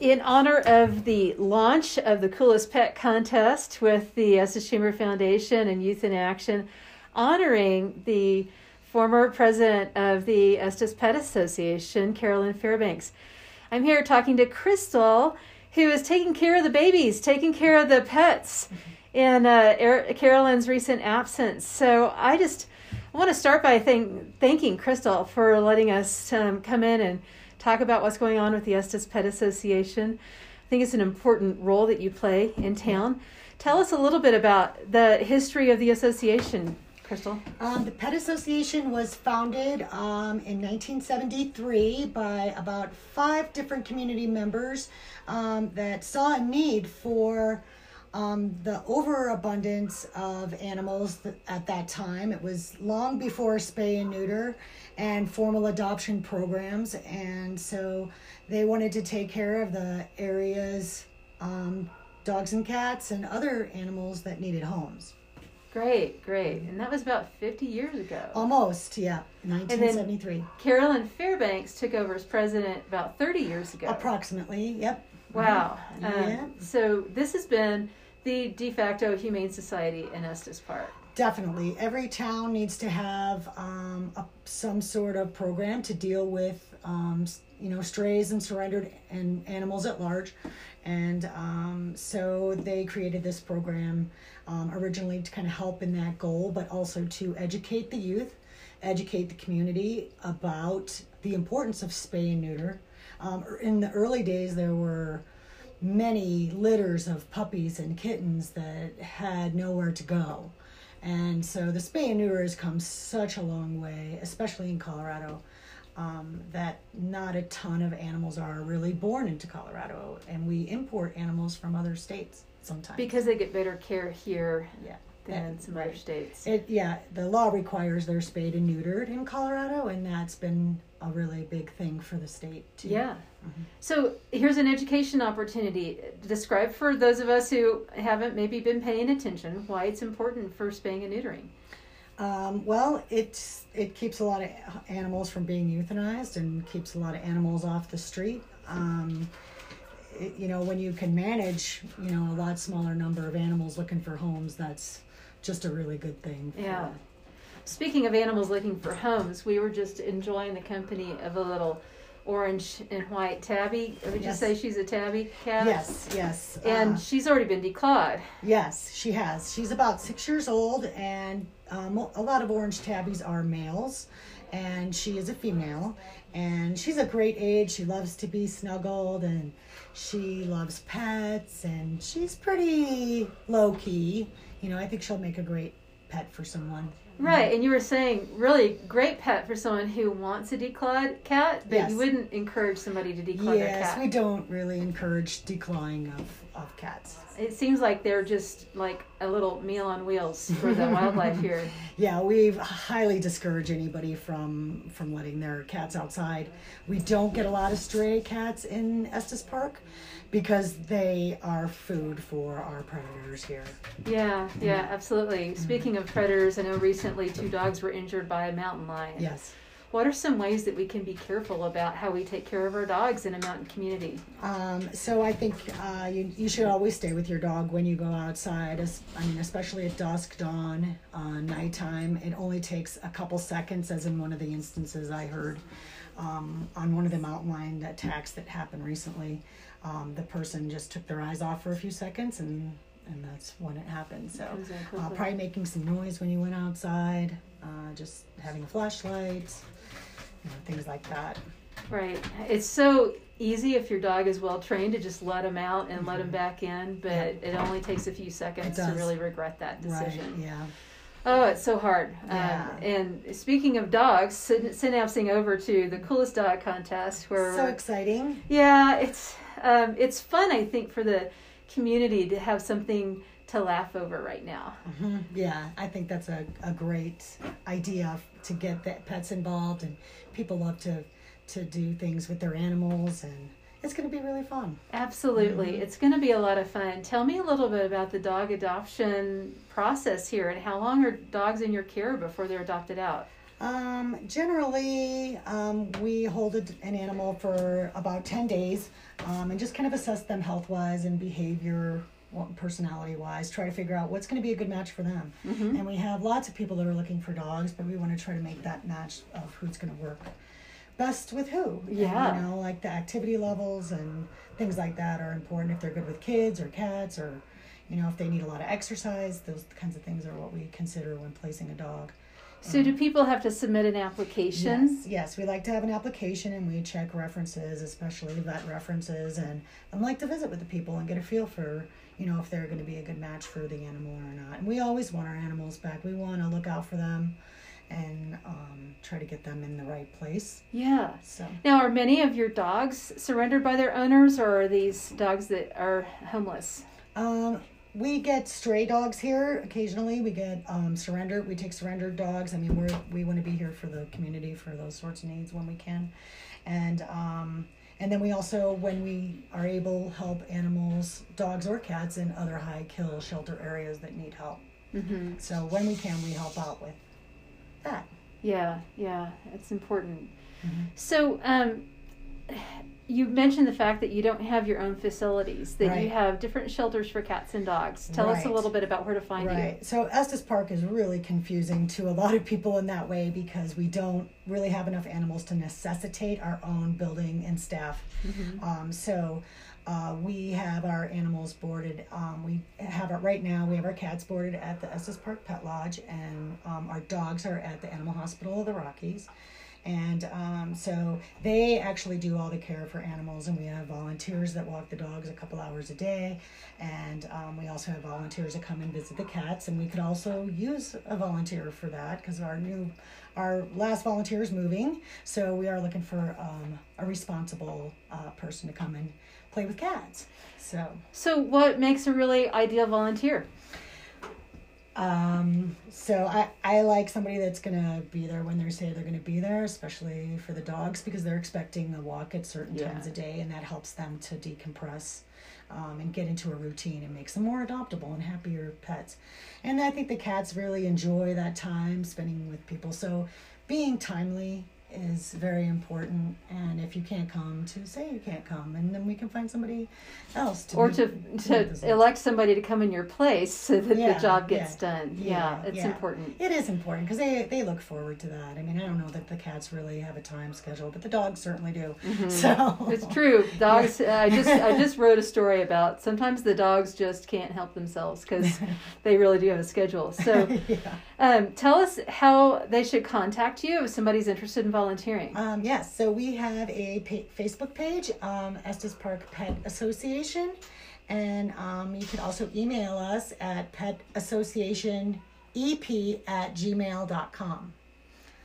in honor of the launch of the Coolest Pet Contest with the Chamber Foundation and Youth in Action, honoring the former president of the Estes Pet Association, Carolyn Fairbanks. I'm here talking to Crystal, who is taking care of the babies, taking care of the pets in uh, Carolyn's recent absence. So I just I want to start by thank, thanking Crystal for letting us um, come in and talk about what's going on with the Estes Pet Association. I think it's an important role that you play in town. Tell us a little bit about the history of the association, Crystal? Um, the Pet Association was founded um, in 1973 by about five different community members um, that saw a need for um, the overabundance of animals at that time. It was long before spay and neuter and formal adoption programs, and so they wanted to take care of the area's um, dogs and cats and other animals that needed homes. Great, great. And that was about 50 years ago. Almost, yeah. 1973. Carolyn Fairbanks took over as president about 30 years ago. Approximately, yep. Wow. Mm-hmm. Um. So this has been the de facto Humane Society in Estes Park. Definitely. Every town needs to have um, a, some sort of program to deal with, um, you know, strays and surrendered and animals at large. And um, so they created this program um, originally to kind of help in that goal, but also to educate the youth, educate the community about the importance of spay and neuter. Um, in the early days, there were many litters of puppies and kittens that had nowhere to go. And so the spay and neuter has come such a long way, especially in Colorado, um, that not a ton of animals are really born into Colorado. And we import animals from other states sometimes because they get better care here yeah than some right. other states it yeah the law requires they're spayed and neutered in colorado and that's been a really big thing for the state too yeah mm-hmm. so here's an education opportunity describe for those of us who haven't maybe been paying attention why it's important for spaying and neutering um, well, it's it keeps a lot of animals from being euthanized and keeps a lot of animals off the street. Um, you know, when you can manage, you know, a lot smaller number of animals looking for homes, that's just a really good thing. Yeah. Speaking of animals looking for homes, we were just enjoying the company of a little orange and white tabby. Would yes. you say she's a tabby cat? Yes, yes. And uh, she's already been declawed. Yes, she has. She's about six years old, and um, a lot of orange tabbies are males, and she is a female. And she's a great age. She loves to be snuggled and she loves pets and she's pretty low key. You know, I think she'll make a great pet for someone. Right, and you were saying really great pet for someone who wants a declawed cat, but yes. you wouldn't encourage somebody to declaw yes, their cat. Yes, we don't really encourage declawing of, of cats it seems like they're just like a little meal on wheels for the wildlife here. Yeah, we highly discourage anybody from from letting their cats outside. We don't get a lot of stray cats in Estes Park because they are food for our predators here. Yeah, yeah, absolutely. Speaking of predators, I know recently two dogs were injured by a mountain lion. Yes what are some ways that we can be careful about how we take care of our dogs in a mountain community? Um, so I think uh, you, you should always stay with your dog when you go outside. As, I mean, especially at dusk, dawn, uh, nighttime. It only takes a couple seconds, as in one of the instances I heard um, on one of the mountain lion attacks that happened recently. Um, the person just took their eyes off for a few seconds and and that's when it happened. So uh, probably making some noise when you went outside, uh, just having a flashlight, you know, things like that. Right. It's so easy if your dog is well trained to just let him out and mm-hmm. let him back in, but it only takes a few seconds to really regret that decision. Right, yeah. Oh, it's so hard. Yeah. Um, and speaking of dogs, synapsing over to the coolest dog contest, where so exciting. Yeah, it's um, it's fun. I think for the community to have something to laugh over right now. Mm-hmm. Yeah, I think that's a, a great idea to get the pets involved, and people love to to do things with their animals, and it's going to be really fun. Absolutely, mm-hmm. it's going to be a lot of fun. Tell me a little bit about the dog adoption process here, and how long are dogs in your care before they're adopted out? Um, generally, um, we hold a, an animal for about 10 days um, and just kind of assess them health wise and behavior personality wise, try to figure out what's going to be a good match for them. Mm-hmm. And we have lots of people that are looking for dogs, but we want to try to make that match of who's going to work best with who. Yeah. And, you know, like the activity levels and things like that are important if they're good with kids or cats or, you know, if they need a lot of exercise. Those kinds of things are what we consider when placing a dog. So, do people have to submit an application? Yes, yes, we like to have an application and we check references, especially vet references, and and like to visit with the people and get a feel for you know if they're going to be a good match for the animal or not. And we always want our animals back. We want to look out for them and um, try to get them in the right place. Yeah. So Now, are many of your dogs surrendered by their owners, or are these dogs that are homeless? um, we get stray dogs here occasionally. We get um, surrender. We take surrendered dogs. I mean, we're we want to be here for the community for those sorts of needs when we can, and um, and then we also when we are able help animals, dogs or cats in other high kill shelter areas that need help. Mm-hmm. So when we can, we help out with that. Yeah, yeah, it's important. Mhm. So, um, you mentioned the fact that you don't have your own facilities; that you have different shelters for cats and dogs. Tell us a little bit about where to find you. Right. So Estes Park is really confusing to a lot of people in that way because we don't really have enough animals to necessitate our own building and staff. Mm-hmm. Um, so uh, we have our animals boarded. Um, we have it right now. We have our cats boarded at the Estes Park Pet Lodge, and um, our dogs are at the Animal Hospital of the Rockies. And um, so they actually do all the care for animals, and we have volunteers that walk the dogs a couple hours a day. And um, we also have volunteers that come and visit the cats, and we could also use a volunteer for that because our new, our last volunteer is moving, so we are looking for um, a responsible uh, person to come and play with cats. So So, what makes a really ideal volunteer? Um, so I, I like somebody that's gonna be there when they say they're gonna be there, especially for the dogs because they're expecting a walk at certain Yeah. times a day, and that helps them to decompress um, and get into a routine and makes them more adoptable and happier pets. And I think the cats really enjoy that time spending with people. So being timely is very important. And if you can't come, to say you can't come, and then we can find somebody else to or to to elect somebody to come in your place so that Yeah, the job gets yeah, done. Yeah, yeah, it's important. It is important because they they look forward to that. I mean, I don't know that the cats really have a time schedule, but the dogs certainly do. So Mm-hmm. It's true. Dogs. I just I just wrote a story about sometimes the dogs just can't help themselves because they really do have a schedule. So, um, tell us how they should contact you if somebody's interested in volunteering. Um, yes, so we have a pa- Facebook page, um, Estes Park Pet Association, and um, you can also email us at petassociationep at gmail.com.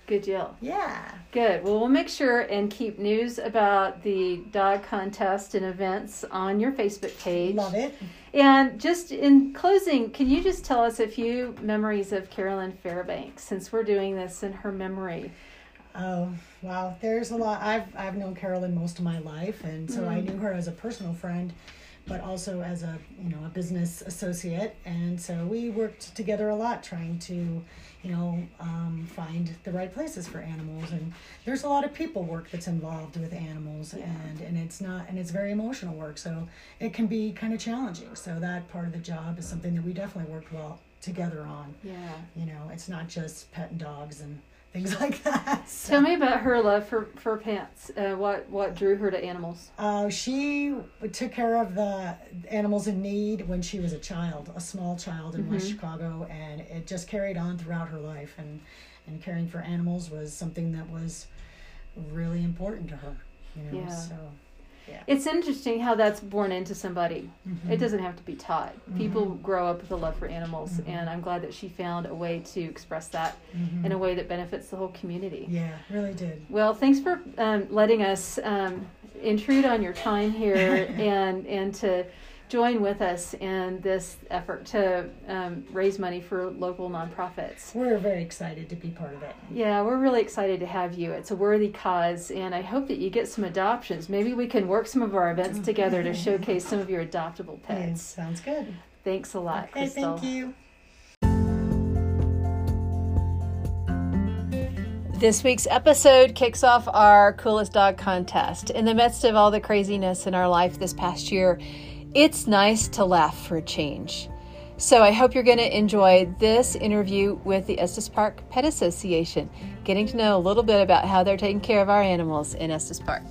Good deal. Yeah. Good. Well, we'll make sure and keep news about the dog contest and events on your Facebook page. Love it. And just in closing, can you just tell us a few memories of Carolyn Fairbanks since we're doing this in her memory? Oh wow, there's a lot. I've I've known Carolyn most of my life, and so I knew her as a personal friend, but also as a you know a business associate, and so we worked together a lot trying to, you know, um, find the right places for animals. And there's a lot of people work that's involved with animals, and and it's not and it's very emotional work, so it can be kind of challenging. So that part of the job is something that we definitely worked well together on. Yeah. You know, it's not just petting dogs and things like that. So. Tell me about her love for for pets. Uh, what what drew her to animals? Uh, she took care of the animals in need when she was a child, a small child in West Chicago, and it just carried on throughout her life. And, and caring for animals was something that was really important to her. You know, Yeah. so It's interesting how that's born into somebody. mhm. It doesn't have to be taught. People Mhm. grow up with a love for animals, Mhm. and I'm glad that she found a way to express that Mhm. in a way that benefits the whole community. yeah, really did. Well, thanks for um, letting us um, intrude on your time here and and to join with us in this effort to um, raise money for local nonprofits. We're very excited to be part of it. Yeah, we're really excited to have you. It's a worthy cause, and I hope that you get some adoptions. Maybe we can work some of our events together to showcase some of your adoptable Yeah, pets. sounds good. Thanks a lot, Okay, Crystal. thank you. This week's episode kicks off our coolest dog contest. In the midst of all the craziness in our life this past year, it's nice to laugh for a change. So I hope you're going to enjoy this interview with the Estes Park Pet Association, getting to know a little bit about how they're taking care of our animals in Estes Park.